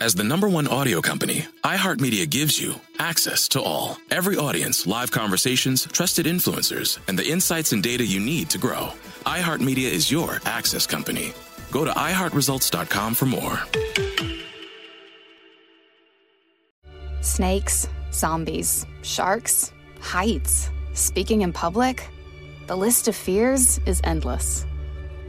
As the number one audio company, iHeartMedia gives you access to all. Every audience, live conversations, trusted influencers, and the insights and data you need to grow. iHeartMedia is your access company. Go to iHeartResults.com for more. Snakes, zombies, sharks, heights, speaking in public. The list of fears is endless.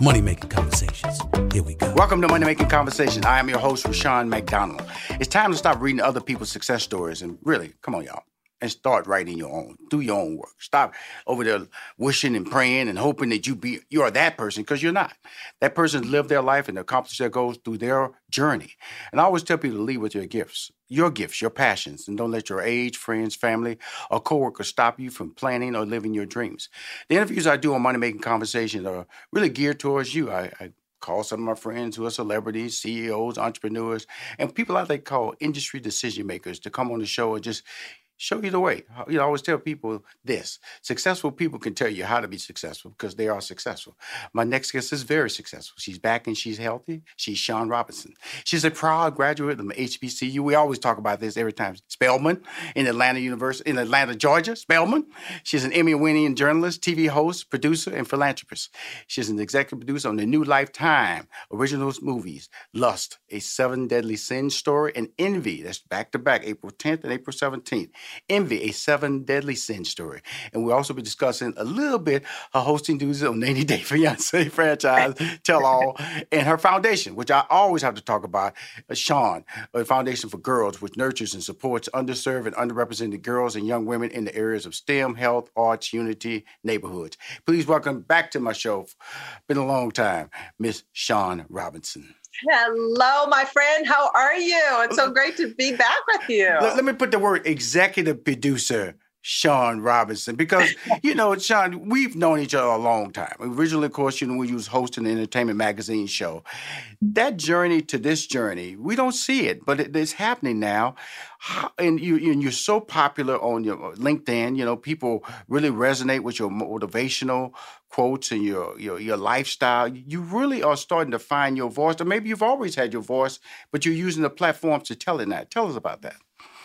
Money Making Conversations. Here we go. Welcome to Money Making Conversations. I am your host, Rushion McDonald. It's time to stop reading other people's success stories and really, come on, y'all, and start writing your own. Do your own work. Stop over there wishing and praying and hoping that you be you are that person because you're not. That person lived their life and accomplished their goals through their journey. And I always tell people to lead with your gifts, your gifts, your passions, and don't let your age, friends, family, or coworkers stop you from planning or living your dreams. The interviews I do on Money Making Conversations are really geared towards you. I, I call some of my friends who are celebrities, CEOs, entrepreneurs, and people I like call industry decision makers to come on the show and just show you the way. You know, I always tell people this successful people can tell you how to be successful because they are successful. My next guest is very successful. She's back and she's healthy. She's Shaun Robinson. She's a proud graduate of HBCU. We always talk about this every time. Spelman in Atlanta University, in Atlanta, Georgia. Spelman. She's an Emmy winning journalist, TV host, producer, and philanthropist. She's an executive producer on the new Lifetime original movies, Lust, A Seven Deadly Sin Story, and Envy. That's back to back, April 10th and April 17th. Envy, a seven deadly sin story. And we'll also be discussing a little bit her hosting duties on 90 Day Fiance franchise, Tell All, and her foundation, which I always have to talk about, uh, Shaun, a foundation for girls, which nurtures and supports underserved and underrepresented girls and young women in the areas of STEM, health, arts, unity, neighborhoods. Please welcome back to my show. Been a long time, Miss Shaun Robinson. Hello, my friend. How are you? It's so great to be back with you. Let, let me put the word executive producer Shaun Robinson because you know Shaun we've known each other a long time. Originally, of course, you know we was hosting an entertainment magazine show. That journey to this journey, we don't see it, but it, it's happening now. And you and you're so popular on your uh, LinkedIn. You know people really resonate with your motivational quotes and your your your lifestyle. You really are starting to find your voice, or maybe you've always had your voice, but you're using the platforms to tell it that. Tell us about that.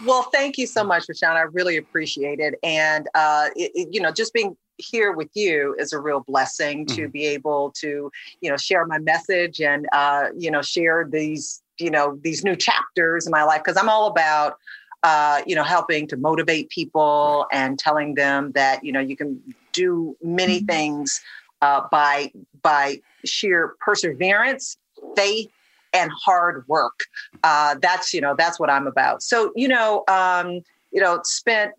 Well, thank you so much, Rushion. I really appreciate it. And, uh, it, it, you know, just being here with you is a real blessing mm-hmm. to be able to, you know, share my message and, uh, you know, share these, you know, these new chapters in my life. Cause I'm all about, uh, you know, helping to motivate people and telling them that, you know, you can do many mm-hmm. things uh, by, by sheer perseverance, faith, and hard work. Uh, that's you know that's what I'm about. So you know. Um, you know, spent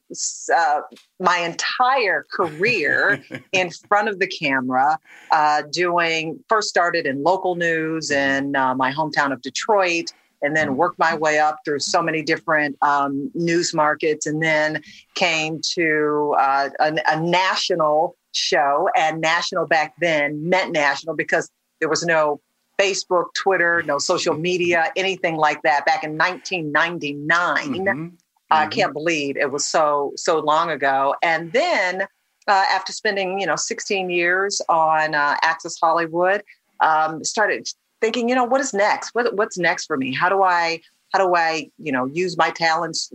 uh, my entire career in front of the camera, uh, doing. First started in local news in uh, my hometown of Detroit, and then worked my way up through so many different um, news markets, and then came to uh, a, a national show. And national back then meant national because there was no Facebook, Twitter, no social media, anything like that back in 1999. Mm-hmm. I mm-hmm. can't believe it was so so long ago. And then uh, after spending you know 16 years on uh, Access Hollywood, um, started thinking, you know, what is next? What, what's next for me? How do I how do I, you know, use my talents,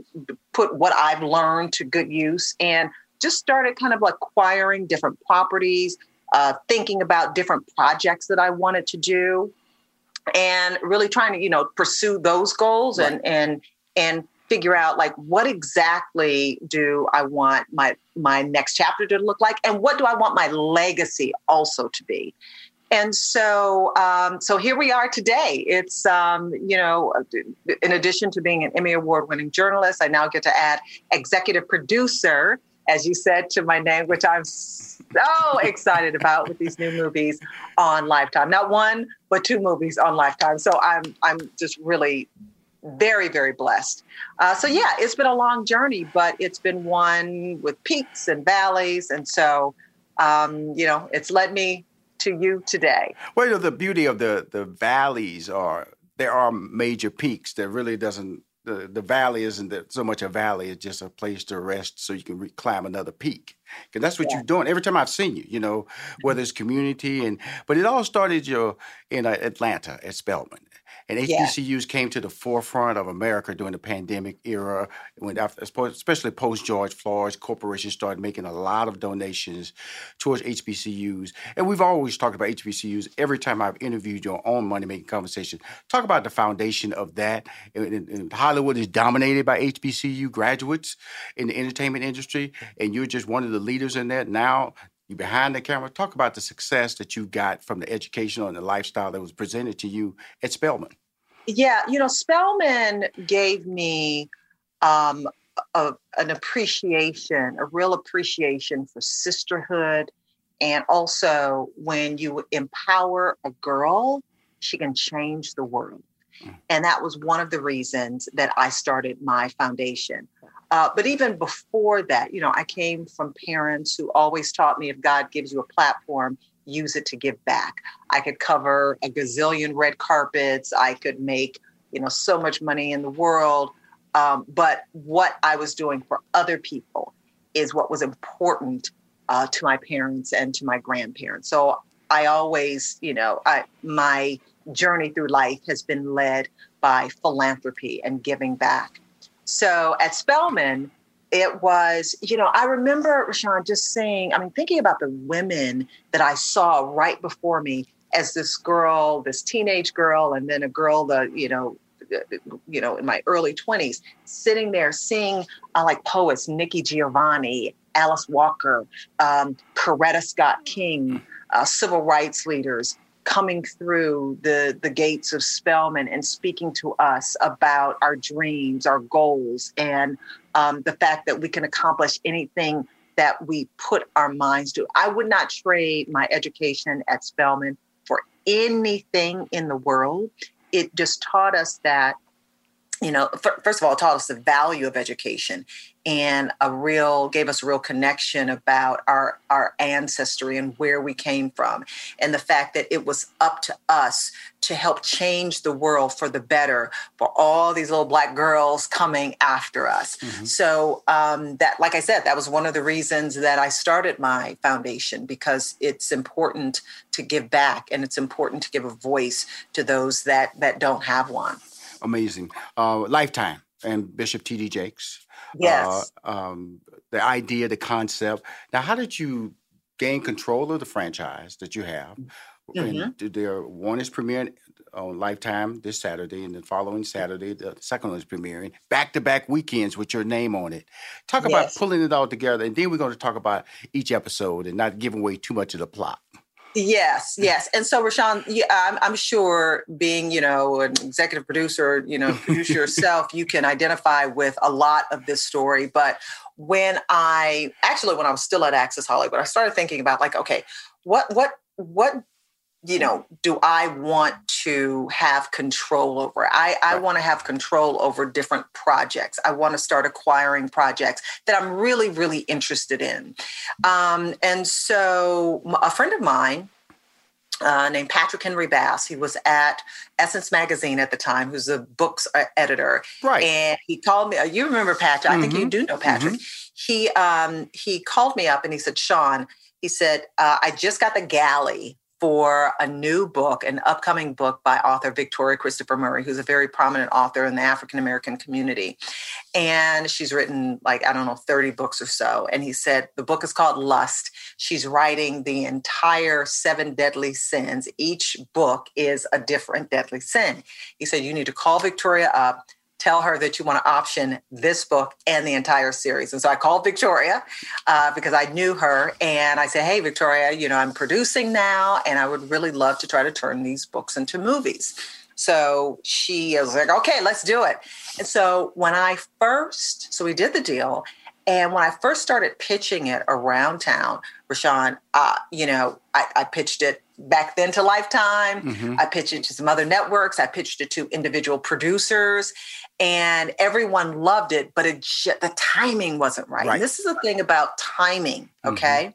put what I've learned to good use, and just started kind of acquiring different properties, uh, thinking about different projects that I wanted to do, and really trying to, you know, pursue those goals right. and and and figure out like what exactly do I want my my next chapter to look like, and what do I want my legacy also to be. And so, um, so here we are today. It's um, you know, in addition to being an Emmy award-winning journalist, I now get to add executive producer, as you said, to my name, which I'm so excited about with these new movies on Lifetime. Not one, but two movies on Lifetime. So I'm I'm just really very very blessed. Uh, so yeah, it's been a long journey, but it's been one with peaks and valleys, and so um, you know, it's led me to you today? Well, you know, the beauty of the the valleys are there are major peaks. that really doesn't the, the valley isn't so much a valley; it's just a place to rest so you can re- climb another peak. Because that's what yeah. you're doing every time I've seen you. You know, whether it's community and but it all started your in uh, Atlanta at Spelman, and HBCUs yeah. came to the forefront of America during the pandemic era, when after, especially post George Floyd, corporations started making a lot of donations towards HBCUs. And we've always talked about HBCUs every time I've interviewed your own money making conversation. Talk about the foundation of that. And, and Hollywood is dominated by HBCU graduates in the entertainment industry, and you're just one of the leaders in that. Now you behind the camera. Talk about the success that you got from the educational and the lifestyle that was presented to you at Spelman. Yeah, you know, Spelman gave me um, a, an appreciation, a real appreciation for sisterhood. And also, when you empower a girl, she can change the world. Mm. And that was one of the reasons that I started my foundation. Uh, but even before that, you know, I came from parents who always taught me if God gives you a platform, use it to give back. I could cover a gazillion red carpets. I could make, you know, so much money in the world. Um, but what I was doing for other people is what was important uh, to my parents and to my grandparents. So I always, you know, I, my journey through life has been led by philanthropy and giving back. So at Spelman, it was, you know, I remember Rushion just saying, I mean, thinking about the women that I saw right before me as this girl, this teenage girl, and then a girl that, you know, you know, in my early 20s, sitting there seeing uh, like poets, Nikki Giovanni, Alice Walker, um, Coretta Scott King, uh, civil rights leaders, coming through the, the gates of Spelman and speaking to us about our dreams, our goals, and um, the fact that we can accomplish anything that we put our minds to. I would not trade my education at Spelman for anything in the world. It just taught us that you know, first of all, it taught us the value of education and a real gave us a real connection about our our ancestry and where we came from and the fact that it was up to us to help change the world for the better for all these little black girls coming after us mm-hmm. so um, that like i said that was one of the reasons that i started my foundation because it's important to give back and it's important to give a voice to those that that don't have one amazing. Uh, Lifetime and Bishop T.D. Jakes. Yes. Uh, um, the idea, the concept. Now, how did you gain control of the franchise that you have? Mm-hmm. There, one is premiering on Lifetime this Saturday, and the following Saturday, the second one is premiering. Back to back weekends with your name on it. Talk yes. about pulling it all together, and then we're going to talk about each episode and not giving away too much of the plot. Yes, yes. And so, Rushion, yeah, I'm, I'm, sure being, you know, an executive producer, you know, producer yourself, you can identify with a lot of this story. But when I actually, when I was still at Access Hollywood, I started thinking about like, okay, what, what, what you know do i want to have control over i, I want to have control over different projects i want to start acquiring projects that i'm really really interested in um, and so a friend of mine uh, named Patrick Henry Bass. He was at Essence Magazine at the time, who's a books uh, editor. Right. And he called me. Uh, you remember Patrick? Mm-hmm. I think you mm-hmm. do know Patrick. Mm-hmm. He um, he called me up and he said, "Shaun," he said, uh, "I just got the galley for a new book, an upcoming book by author Victoria Christopher Murray, who's a very prominent author in the African American community. And she's written like, I don't know, 30 books or so. And he said the book is called Lust. She's writing the entire seven deadly sins. Each book is a different deadly sin. He said, You need to call Victoria up tell her that you want to option this book and the entire series. And so I called Victoria uh, because I knew her and I said, Hey, Victoria, you know, I'm producing now and I would really love to try to turn these books into movies. So she was like, Okay, let's do it. And so when I first, so we did the deal. And when I first started pitching it around town, Rushion, uh, you know, I, I pitched it back then to Lifetime. Mm-hmm. I pitched it to some other networks. I pitched it to individual producers and everyone loved it, but it the timing wasn't right. right. this is the thing about timing, mm-hmm. okay?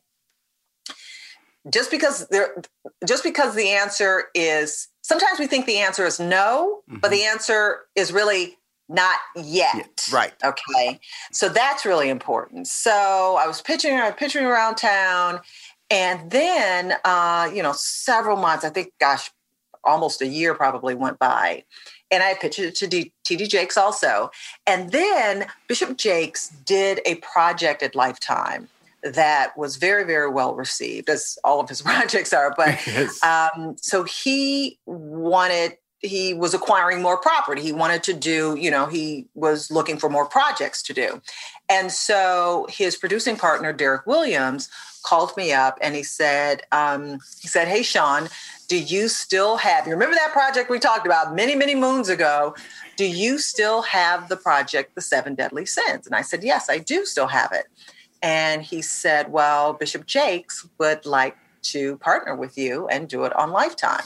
Mm-hmm. Just because there just because the answer is sometimes we think the answer is no, mm-hmm. but the answer is really not yet. Yeah, right. Okay. So that's really important. So I was pitching, pitching around town, and then uh, you know, several months, I think, gosh, almost a year probably went by and I pitched it to D- TD Jakes also. And then Bishop Jakes did a project at Lifetime that was very, very well received, as all of his projects are. But yes. um, so he wanted, he was acquiring more property. He wanted to do, you know, he was looking for more projects to do. And so his producing partner, Derek Williams, called me up and he said, um, he said, Hey, Shaun, do you still have, you remember that project we talked about many, many moons ago? Do you still have the project, The Seven Deadly Sins? And I said, Yes, I do still have it. And he said, Well, Bishop Jakes would like to partner with you and do it on Lifetime.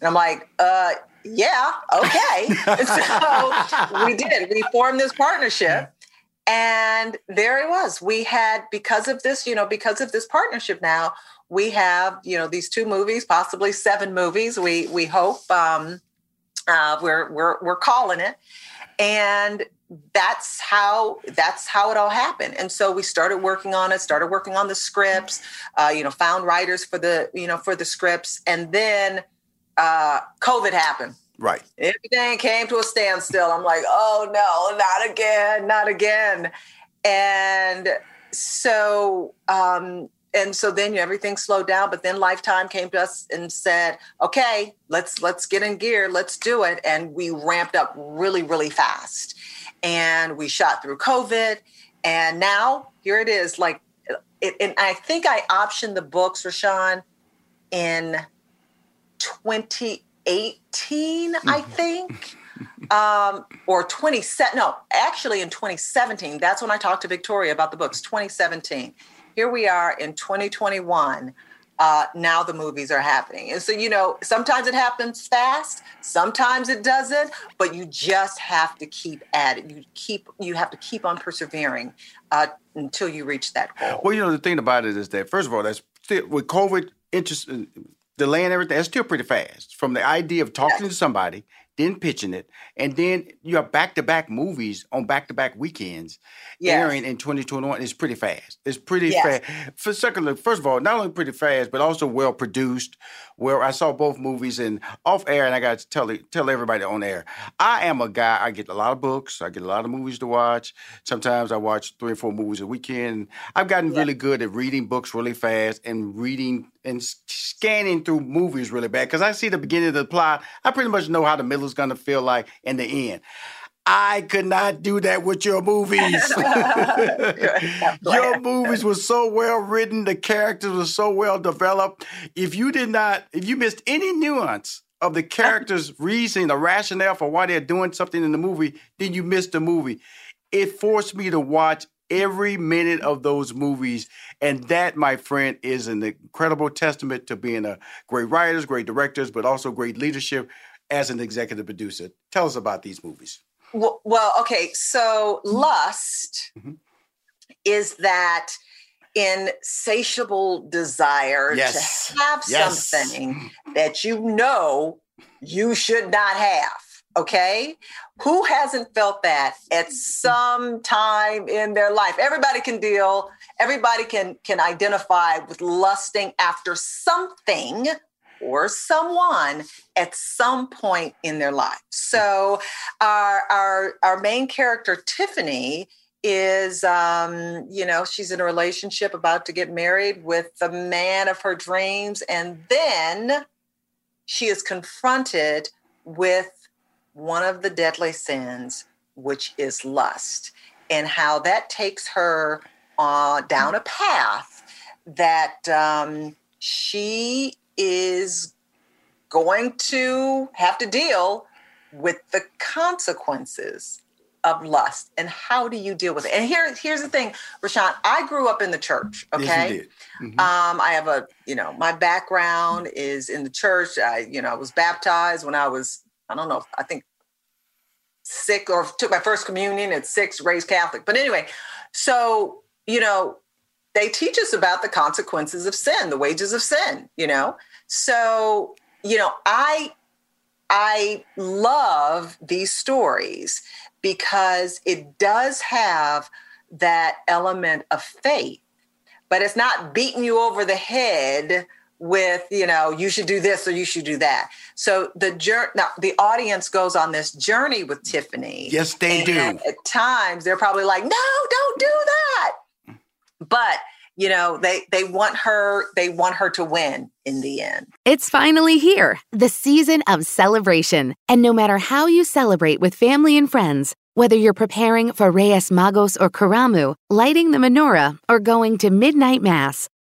And I'm like, uh, yeah, okay. so we did. We formed this partnership. And there it was. We had, because of this, you know, because of this partnership now, we have you know these two movies, possibly seven movies. We we hope um, uh, we're we're we're calling it, and that's how that's how it all happened and so we started working on it started working on the scripts uh, you know found writers for the you know for the scripts and then uh, covid happened right. Everything came to a standstill. I'm like oh no not again not again. And so um, and so then everything slowed down but then lifetime came to us and said okay let's let's get in gear let's do it. And we ramped up really really fast. And we shot through covid. And now here it is like it, and i think i optioned the books Rushion in 2018 i mm-hmm. think um, or 27 no actually in 2017 that's when i talked to victoria about the books 2017 here we are in 2021 uh, now the movies are happening. And so, you know, sometimes it happens fast, sometimes it doesn't, but you just have to keep at it. You keep, you have to keep on persevering uh, until you reach that goal. Well, you know, the thing about it is that, first of all, that's still, with COVID, interest, uh, delaying everything, that's still pretty fast. From the idea of talking to somebody then pitching it, and then you have back to back movies on back to back weekends yes. airing in 2021 is pretty fast. It's pretty yes. fast. For second, first of all, not only pretty fast, but also well produced. Where I saw both movies and off air, and I got to tell tell everybody on air. I am a guy. I get a lot of books. I get a lot of movies to watch. Sometimes I watch three or four movies a weekend. I've gotten really good at reading books really fast and reading and scanning through movies really bad because I see the beginning of the plot. I pretty much know how the middle is going to feel like in the end. I could not do that with your movies. your movies were so well written, the characters were so well developed. If you did not, if you missed any nuance of the uh-huh. characters' reason, the rationale for why they're doing something in the movie, then you missed the movie. It forced me to watch every minute of those movies. And that, my friend, is an incredible testament to being a great writers, great directors, but also great leadership as an executive producer. Tell us about these movies. Well, well okay. So, Lust mm-hmm. is that insatiable desire yes. to have yes. something that you know you should not have. Okay. Who hasn't felt that at some time in their life? Everybody can deal, everybody can can identify with lusting after something or someone at some point in their life. So our our our main character Tiffany is um you know she's in a relationship about to get married with the man of her dreams and then she is confronted with one of the deadly sins which is lust and how that takes her uh, down a path that um, she is going to have to deal with the consequences of lust and how do you deal with it and here, here's the thing Rushion i grew up in the church okay Yes. Mhm. um, I have a, you know, my background is in the church. I, you know, I was baptized when I was, I don't know, I think sick or took my first communion at six, raised Catholic. But anyway, so, you know, they teach us about the consequences of sin, the wages of sin, you know? So, you know, I, I love these stories because it does have that element of faith but it's not beating you over the head with you know you should do this or you should do that so the journey now the audience goes on this journey with tiffany Yes, they and do. at times they're probably like no don't do that but you know they they want her they want her to win in the end It's finally here, the season of celebration. And no matter how you celebrate with family and friends, whether you're preparing for Reyes Magos or Karamu, lighting the menorah, or going to midnight mass,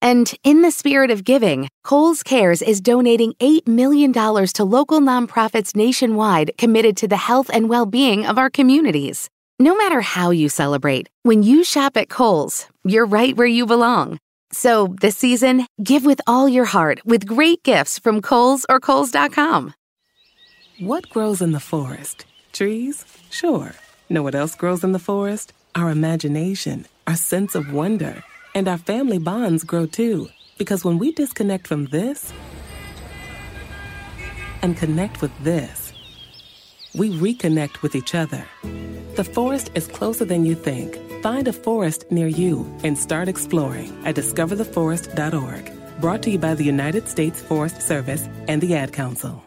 And in the spirit of giving, Kohl's Cares is donating $8 million to local nonprofits nationwide committed to the health and well being of our communities. No matter how you celebrate, when you shop at Kohl's, you're right where you belong. So this season, give with all your heart with great gifts from Kohl's or Kohl's.com. What grows in the forest? Trees? Sure. Know what else grows in the forest? Our imagination, our sense of wonder, and our family bonds grow too. Because when we disconnect from this and connect with this, we reconnect with each other. The forest is closer than you think. Find a forest near you and start exploring at discovertheforest.org. Brought to you by the United States Forest Service and the Ad Council.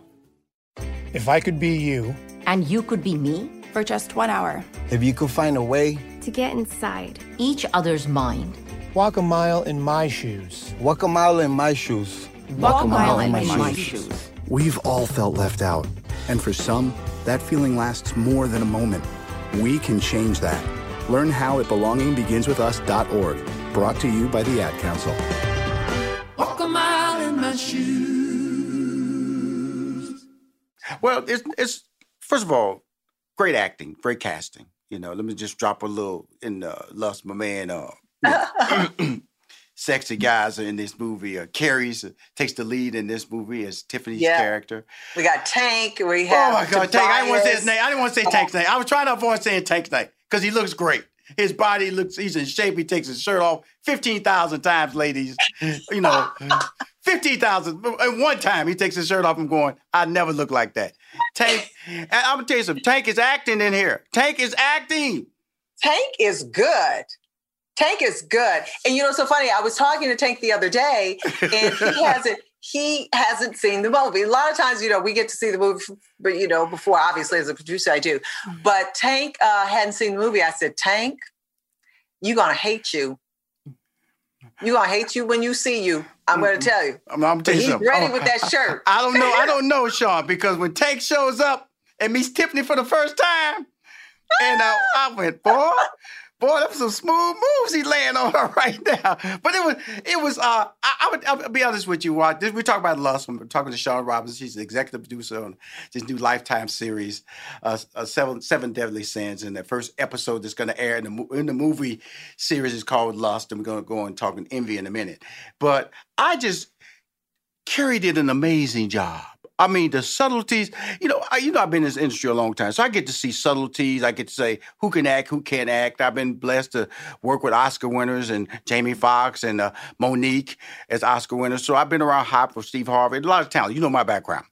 If I could be you, And you could be me for just one hour. If you could find a way To get inside. each other's mind. Walk a mile in my shoes. walk a mile in my shoes. Walk a mile in my, my shoes. We've all felt left out. And for some, that feeling lasts more than a moment. We can change that. Learn how at belongingbeginswithus.org. Brought to you by the Ad Council. Walk a mile in my shoes. Well, it's it's first of all, great acting, great casting. You know, let me just drop a little in uh, Lust, my man. Uh, sexy guys are in this movie. Uh, Keri's uh, takes the lead in this movie as Tiffany's Yeah. character. we got tank we have Oh my God, Tank! I didn't want to say his name. I didn't want to say Tank's name. I was trying to avoid saying Tank's name because he looks great. His body looks. He's in shape. He takes his shirt off fifteen thousand times, ladies. You know, fifteen thousand. And one time he takes his shirt off. I'm going. I never look like that. Tank. I'm gonna tell you something. Tank is acting in here. Tank is acting. Tank is good. Tank is good. And you know, so funny. I was talking to Tank the other day, and he hasn't. He hasn't seen the movie. A lot of times, you know, we get to see the movie, but you know, before obviously as a producer, I do. But Tank uh, hadn't seen the movie. I said, Tank, you're gonna hate you. You're gonna hate you when you see you. I'm gonna tell you. I'm, I'm gonna tell you He's something. ready Oh, with that shirt. I don't know. I don't know, Shaun, because when Tank shows up and meets Tiffany for the first time, and uh, I went, boy, boy, that was some smooth moves he laying on her right now. But it was, it was. Uh, I, I would, I'll be honest with you. What this, we talk about Lust. I'm talking to Shaun Robbins. She's the executive producer on this new Lifetime series, uh, uh, Seven Seven Deadly Sins. And the first episode that's going to air in the in the movie series is called Lust. And we're going to go and talk in Envy in a minute. But I just Keri did an amazing job. I mean, the subtleties. You know, I, you know, I've been in this industry a long time, so I get to see subtleties. I get to say who can act, who can't act. I've been blessed to work with Oscar winners and Jamie Foxx and uh, Mo'Nique as Oscar winners. So I've been around hop for Steve Harvey. A lot of talent. You know my background.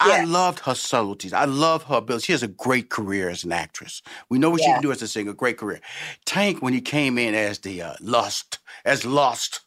I loved her subtleties. I love her ability. She has a great career as an actress. We know what she can do as a singer. Great career. Tank, when he came in as the uh, Lust, as Lost,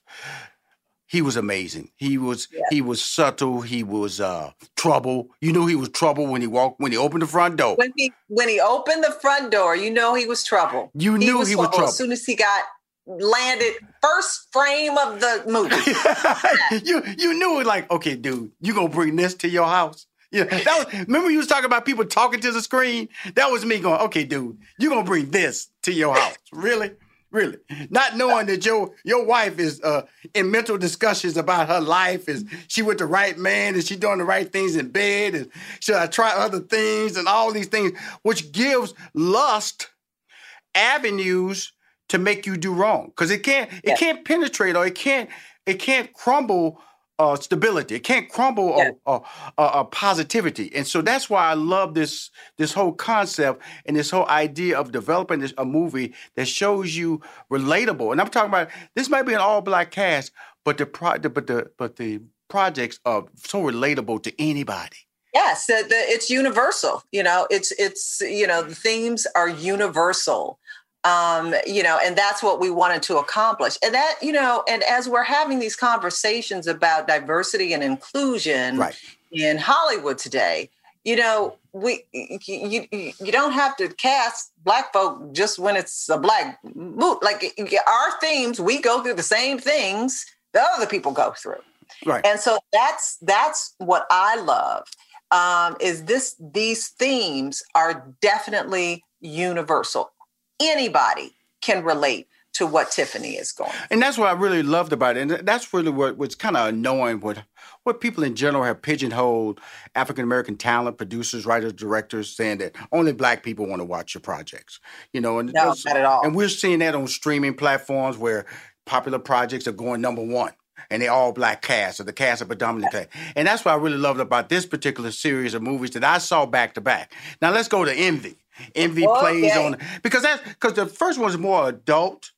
he was amazing. He was he was subtle. He was uh, trouble. You knew he was trouble when he walked when he opened the front door. When he when he opened the front door, you know he was trouble. You knew he was trouble. as soon as he got landed first frame of the movie. you you knew it like okay, dude, you gonna bring this to your house. Yeah, that was, remember you was talking about people talking to the screen. That was me going, okay, dude, you gonna bring this to your house? Really, really? Not knowing that your your wife is uh, in mental discussions about her life. Is she with the right man? Is she doing the right things in bed? And should I try other things and all these things, which gives lust avenues to make you do wrong because it can't it can't penetrate or it can't it can't crumble uh, stability. It can't crumble a, a, a, a positivity, and so that's why I love this this whole concept and this whole idea of developing this, a movie that shows you relatable. And I'm talking about this might be an all black cast, but the pro, the- but the but the projects are so relatable to anybody. Yes, the, the, it's universal. You know, it's it's you know the themes are universal. Um, you know, and that's what we wanted to accomplish. And that you know, and as we're having these conversations about diversity and inclusion Right. in Hollywood today, you know, we you, you don't have to cast black folk just when it's a black moot. Like our themes, we go through the same things that other people go through. Right. And so that's that's what I love. Um, is this these themes are definitely universal. Anybody can relate to what Tiffany is going. Through. And that's what I really loved about it. And that's really what was kind of annoying what what people in general have pigeonholed African American talent, producers, writers, directors, saying that only black people want to watch your projects. You know, and No, not at all. And we're seeing that on streaming platforms where popular projects are going number one. And they're all black cast, or the cast are predominantly black. And that's what I really loved about this particular series of movies that I saw back to back. Now let's go to Envy. Envy plays Okay. on because that's because the first one's more adult,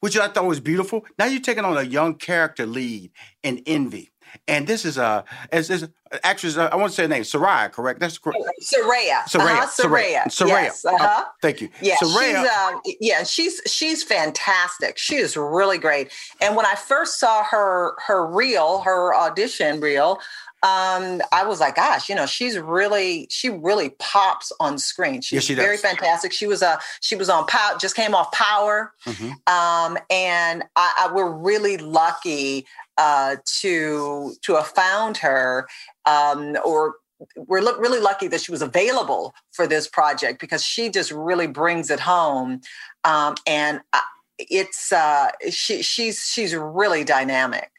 which I thought was beautiful. Now you're taking on a young character lead in Envy, and this is a as is actress. uh, I want to say her name, Serayah, correct? That's correct. Serayah. Serayah, Uh-huh, Serayah. Serayah. Yes, Uh, uh-huh. thank you. Yeah, Serayah. she's um, yeah, she's she's fantastic. She is really great. And when I first saw her her reel, her audition reel, um, I was like, gosh, you know, she's really she really pops on screen. She's Yes, she very fantastic. She was uh she was on Power, just came off Power, Mhm. um, and I, I, we're really lucky uh, to to have found her, um, or we're really lucky that she was available for this project because she just really brings it home, um, and uh, it's uh, she she's she's really dynamic.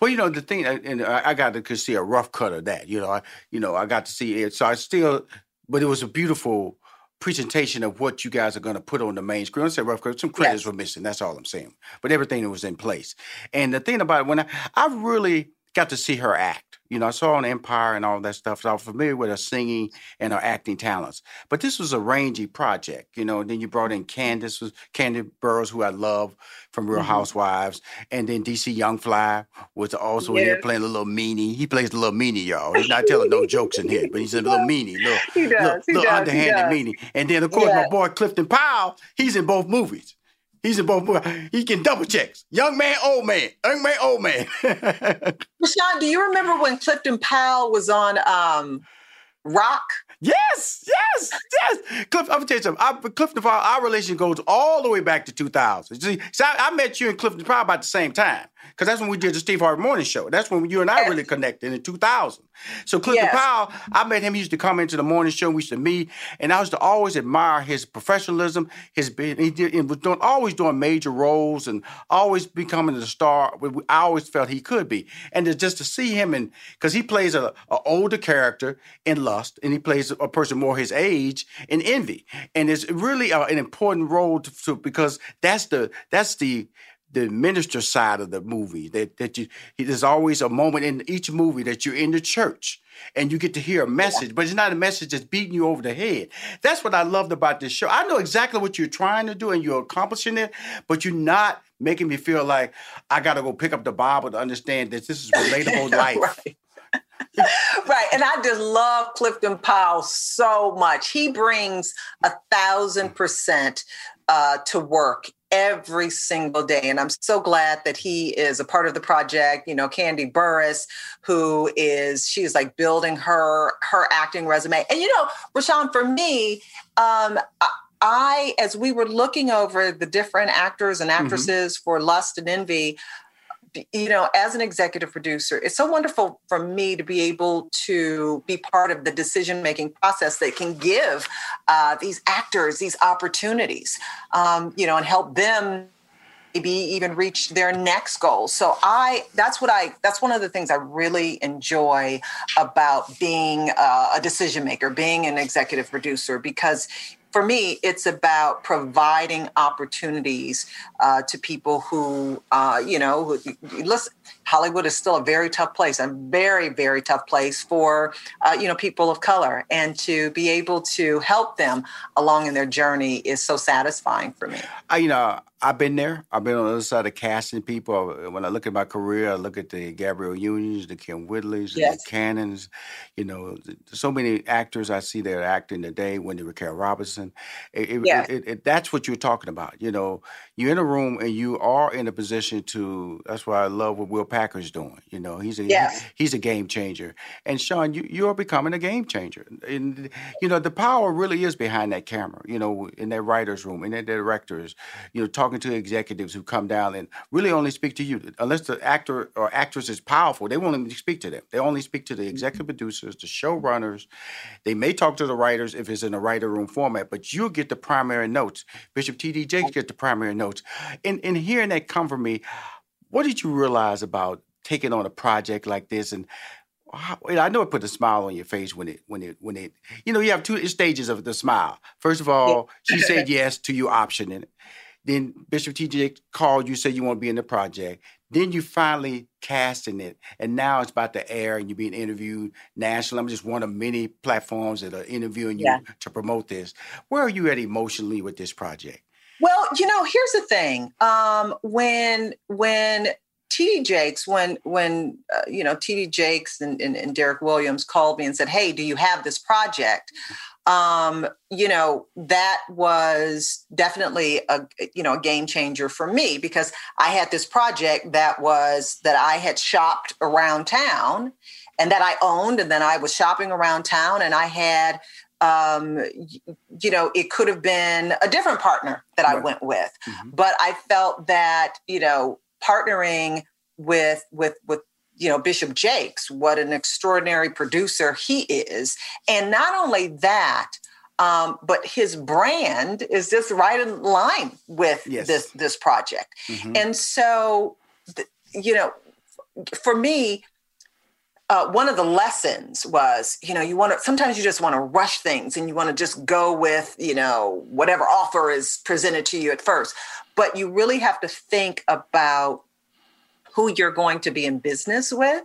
Well, you know the thing, and I got to see a rough cut of that. You know, I you know I got to see it, so I still, but it was a beautiful presentation of what you guys are going to put on the main screen. I said rough cut, some credits were missing. That's all I'm saying, but everything was in place. And the thing about it, when I I really got to see her act. You know, I saw on Empire and all that stuff, so I'm familiar with her singing and her acting talents. But this was a rangy project, you know. And then you brought in Candace, was Kandi Burruss, who I love from Real Mhm. Housewives, and then DC Young Fly was also here Yeah. playing a little meanie. He plays a little meanie, y'all. He's not telling no jokes in here, but he's a little meanie, little, He does, little, he little does, underhanded meanie. And then of course Yeah. my boy Clifton Powell, he's in both movies. He's in both. He can double checks. Young man, old man. Young man, old man. Rushion, do you remember when Clifton Powell was on um, Rock? Yes, yes, yes. Cliff, I'm gonna tell you something. I, Clifton Powell, our relation goes all the way back to 2000. See, so I, I met you and Clifton Powell about the same time because that's when we did the Steve Harvey Morning Show. That's when you and I really connected in 2000. So Clifton Yes. Powell, I met him. He used to come into the morning show. We used to meet, and I used to always admire his professionalism. His he, did, he was doing always doing major roles and always becoming the star. I always felt he could be, and to, just to see him and because he plays a, a older character in Lust, and he plays a person more his age in Envy, and it's really uh, an important role to, to because that's the that's the the minister side of the movie. That that you there's always a moment in each movie that you're in the church and you get to hear a message, but it's not a message that's beating you over the head. That's what I loved about this show. I know exactly what you're trying to do and you're accomplishing it, but you're not making me feel like I got to go pick up the Bible to understand that this is relatable life. right. right. And I just love Clifton Powell so much. He brings a thousand percent uh, to work every single day. And I'm so glad that he is a part of the project. You know, Kandi Burruss, who is she's like building her her acting resume. And you know, Rushion, for me, um, I as we were looking over the different actors and mm-hmm. actresses mm-hmm. for Lust and Envy, you know, as an executive producer, it's so wonderful for me to be able to be part of the decision making process that can give uh, these actors these opportunities, um, you know, and help them maybe even reach their next goal. So I that's what I that's one of the things I really enjoy about being uh, a decision maker, being an executive producer because for me, it's about providing opportunities uh, to people who, uh, you know, who, listen, Hollywood is still a very tough place, a very, very tough place for, uh, you know, people of color. And to be able to help them along in their journey is so satisfying for me. I, you know, I've been there. I've been on the other side of casting people. Uh, when I look at my career, I look at the Gabrielle Unions, the Kym Whitleys, yes. the Cannons. You know, so many actors I see that are acting today. Wendy Raquel Robinson. It, yes. it, it, that's what you're talking about. You know, you're in a room and you are in a position to. That's why I love what Will Packer's doing. You know, he's a yes. he, he's a game changer. And Shaun, you you are becoming a game changer. And you know, the power really is behind that camera. You know, in that writers' room, in that directors. You know, talking to executives who come down and really only speak to you. Unless the actor or actress is powerful, they won't even speak to them. They only speak to the mm-hmm. executive producers, the showrunners. They may talk to the writers if it's in a writer room format, but you get the primary notes. Bishop T.D. Jakes get the primary notes. And, and hearing that come from me, what did you realize about taking on a project like this and I know it put a smile on your face when it when it when it you know you have two stages of the smile. First of all, she said yes to you option in it. Then Bishop TJ called you, said you want to be in the project. Then you finally casting it, and now it's about to air, and you're being interviewed nationally. I'm just one of many platforms that are interviewing you yeah. to promote this. Where are you at emotionally with this project? Well, you know, here's the thing. Um, when when TD Jakes, when when uh, you know TD Jakes and, and, and Derek Williams called me and said, "Hey, do you have this project?" Um, you know, that was definitely a you know a game changer for me because I had this project that was that I had shopped around town and that I owned, and then I was shopping around town, and I had um, you know, it could have been a different partner that I went with, mm-hmm. but I felt that you know partnering with with with you know bishop jakes what an extraordinary producer he is and not only that um, but his brand is just right in line with yes. this this project mm-hmm. and so you know for me uh, one of the lessons was you know you want to sometimes you just want to rush things and you want to just go with you know whatever offer is presented to you at first but you really have to think about who you're going to be in business with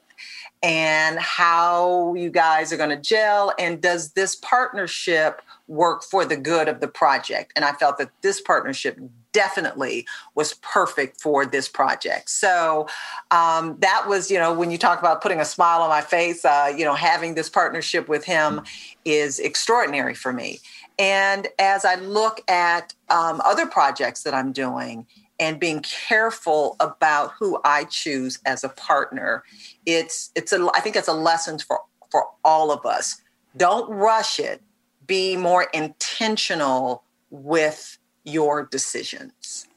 and how you guys are going to gel and does this partnership work for the good of the project? And i felt that this partnership definitely was perfect for this project. So um, that was you know when you talk about putting a smile on my face uh, you know having this partnership with him is extraordinary for me. And as i look at um, other projects that i'm doing and being careful about who I choose as a partner. It's it's a I think it's a lesson for for all of us. Don't rush it. Be more intentional with your decisions.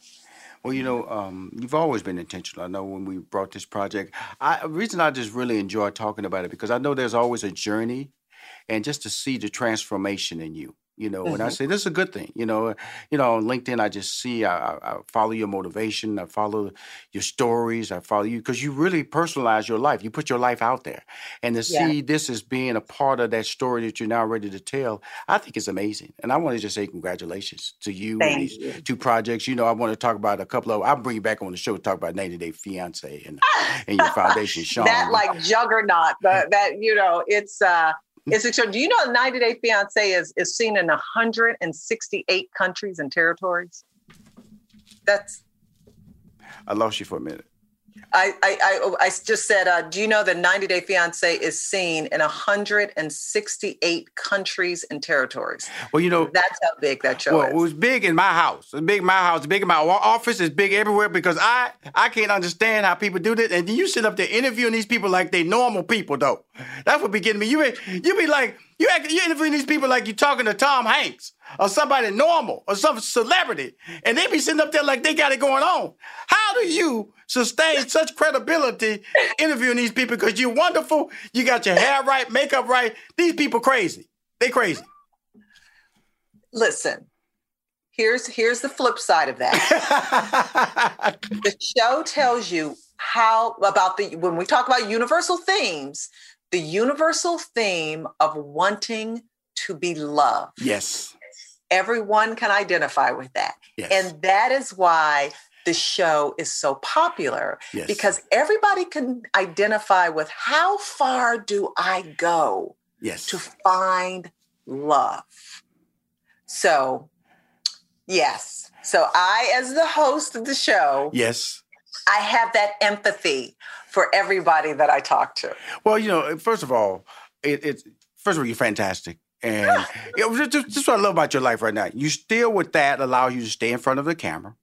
Well, you know, um, you've always been intentional. I know when we brought this project, I, the reason I just really enjoy talking about it because I know there's always a journey, and just to see the transformation in you You know, and I Mhm. say this is a good thing. You know, you know, on LinkedIn, I just see, I, I, follow your motivation, I follow your stories, I follow you because you really personalize your life. You put your life out there, and to Yeah. see this as being a part of that story that you're now ready to tell, I think it's amazing. And I want to just say congratulations to you and these you. two projects. You know, I want to talk about a couple of. I'll bring you back on the show to talk about 90 Day Fiance and and your foundation, Shaun. that like juggernaut, the, that you know, it's uh it's extraordinary. Do you know 90 Day Fiance is is seen in 168 countries and territories? That's I lost you for a minute. I I I, I just said, uh, do you know that 90 Day Fiance is seen in 168 countries and territories? Well, you know, That's how big that show well, is. it was big in my house. It's big in my house. It's big in my office. It's big everywhere because I I can't understand how people do this. And you sit up there interviewing these people like they normal people, though. That's what be getting me. You be, you be like you act, you interviewing these people like you're talking to Tom Hanks or somebody normal or some celebrity, and they be sitting up there like they got it going on. How do you sustain such credibility interviewing these people? Because you're wonderful. You got your hair right, makeup right. These people crazy. They crazy. Listen, here's here's the flip side of that. the show tells you how about the when we talk about universal themes, the universal theme of wanting to be loved. Yes. Everyone can identify with that. Yes. And that is why the show is so popular Yes. because everybody can identify with how far do I go Yes. to find love. So, yes. So, I, as the host of the show, Yes. I have that empathy for everybody that I talk to. Well, you know, first of all, it, it's first of all, you're fantastic. And know, just, just what I love about your life right now. You still with that allow you to stay in front of the camera.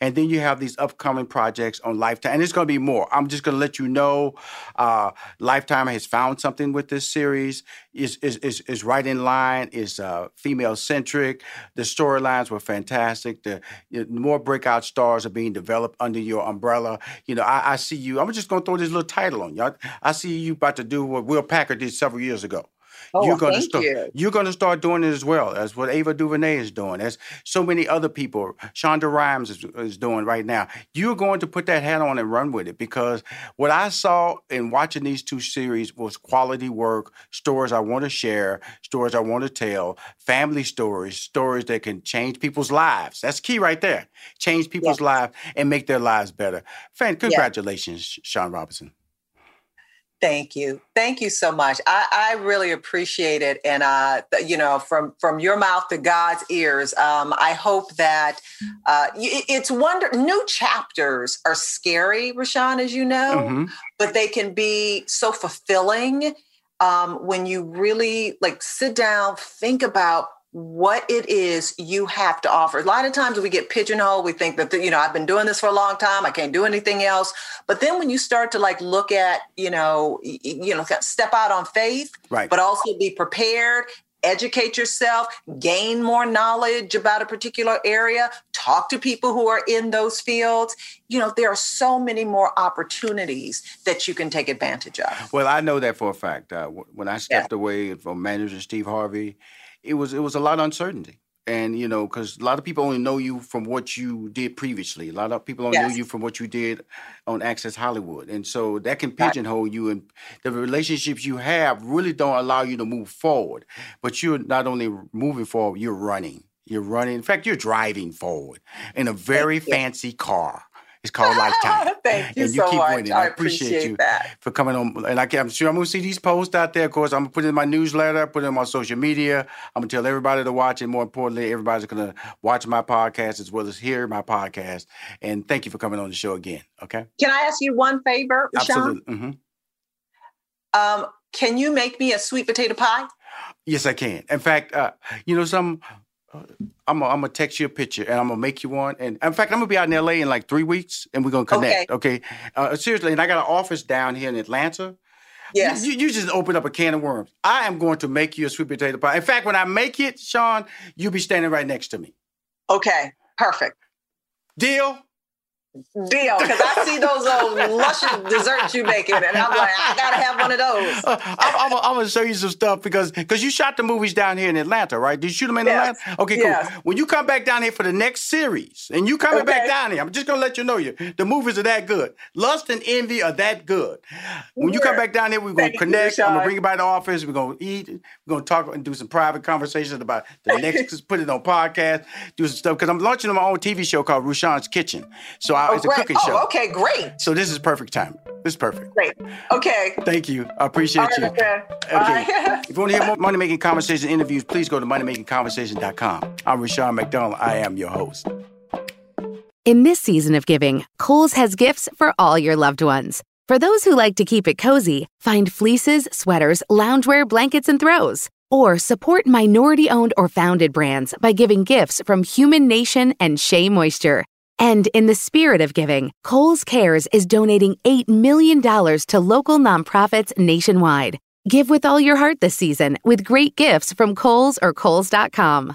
And then you have these upcoming projects on Lifetime, and it's going to be more. I'm just going to let you know, uh, Lifetime has found something with this series. is is is is right in line. is uh, female centric. The storylines were fantastic. The you know, more breakout stars are being developed under your umbrella. You know, I, I see you. I'm just going to throw this little title on you. I, I see you about to do what Will Packer did several years ago. Oh, you're gonna start. you. You're gonna start doing it as well as what Ava DuVernay is doing. As so many other people, Shonda Rhimes is, is doing right now. You're going to put that hat on and run with it because what I saw in watching these two series was quality work, stories I want to share, stories I want to tell, family stories, stories that can change people's lives. That's key right there. Change people's lives and make their lives better. Fan, congratulations, Shaun Robinson. Thank you. Thank you so much. I, I really appreciate it. And, uh, you know, from, from your mouth to God's ears, um, I hope that uh, it's wonder new chapters are scary, Rushion, as you know, Mhm. but they can be so fulfilling um, when you really like sit down, think about what it is you have to offer. A lot of times we get pigeonholed. We think that, you know, I've been doing this for a long time. I can't do anything else. But then when you start to like look at, you know, you know, step out on faith, Right. but also be prepared, educate yourself, gain more knowledge about a particular area, talk to people who are in those fields. You know, there are so many more opportunities that you can take advantage of. Well, I know that for a fact. Uh, when I stepped away from manager Steve Harvey, it was it was a lot of uncertainty, and you know, because a lot of people only know you from what you did previously. A lot of people only know you from what you did on Access Hollywood, and so that can pigeonhole you. And the relationships you have really don't allow you to move forward. But you're not only moving forward, you're running. You're running. In fact, you're driving forward in a very fancy car. It's called Lifetime. Thank you and you so keep much. winning. I I appreciate, appreciate you that. for coming on. And I I'm sure I'm going to see these posts out there. Of course, I'm going to put it in my newsletter, put it on my social media. I'm going to tell everybody to watch it. More importantly, everybody's going to watch my podcast as well as hear my podcast. And thank you for coming on the show again. Okay? Can I ask you one favor, Shaun? Absolutely. hmm Um, can you make me a sweet potato pie? Yes, I can. In fact, uh, you know, some. I'm gonna text you a picture and I'm gonna make you one. And in fact, I'm gonna be out in LA in like three weeks and we're gonna connect. Okay. Uh, seriously, and I got an office down here in Atlanta. Yes. You, you just open up a can of worms. I am going to make you a sweet potato pie. In fact, when I make it, Shaun, you'll be standing right next to me. Okay, perfect. Deal? Deal, because I see those old luscious desserts you making, and I'm like, I gotta have one of those. Uh, I'm, I'm, I'm, gonna show you some stuff because because you shot the movies down here in Atlanta, right? Did you shoot them in yes. Atlanta? Okay, cool. Yes. When you come back down here for the next series, and you coming okay. back down here, I'm just gonna let you know you the movies are that good. Lust and Envy are that good. When you come back down here, we're gonna Thank connect. You, I'm gonna bring you by the office. We're gonna eat. We're gonna talk and do some private conversations about the next. put it on podcast. Do some stuff because I'm launching my own TV show called Rushion's Kitchen. So I, oh, it's a cooking oh, show. Okay, great. So this is perfect time. This is perfect. Great. Okay. Thank you. I appreciate you. Okay. okay. if you want to hear more Money Making Conversation interviews, please go to moneymakingconversation.com. I'm Rushion McDonald. I am your host. In this season of giving, Kohl's has gifts for all your loved ones. For those who like to keep it cozy, find fleeces, sweaters, loungewear, blankets, and throws. Or support minority owned or founded brands by giving gifts from Human Nation and Shea Moisture. And in the spirit of giving, Kohl's Cares is donating $8 million to local nonprofits nationwide. Give with all your heart this season with great gifts from Kohl's or Kohl's.com.